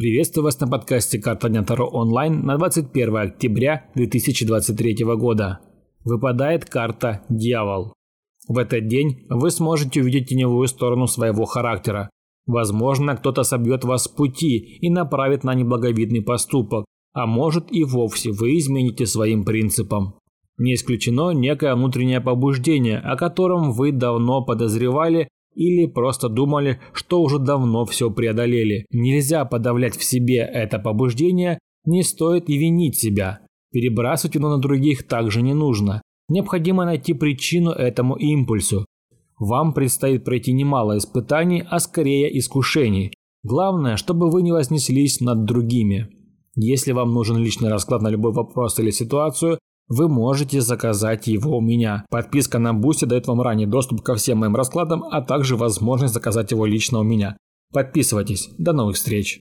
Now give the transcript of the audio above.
Приветствую вас на подкасте «Карта Дня Таро онлайн» на 21 октября 2023 года. Выпадает карта «Дьявол». В этот день вы сможете увидеть теневую сторону своего характера. Возможно, кто-то собьет вас с пути и направит на неблаговидный поступок, а может и вовсе вы измените своим принципам. Не исключено некое внутреннее побуждение, о котором вы давно подозревали или просто думали, что уже давно все преодолели. Нельзя подавлять в себе это побуждение, не стоит и винить себя. Перебрасывать вину на других также не нужно. Необходимо найти причину этому импульсу. Вам предстоит пройти немало испытаний, а скорее искушений. Главное, чтобы вы не вознеслись над другими. Если вам нужен личный расклад на любой вопрос или ситуацию, вы можете заказать его у меня. Подписка на Boosty дает вам ранний доступ ко всем моим раскладам, а также возможность заказать его лично у меня. Подписывайтесь. До новых встреч!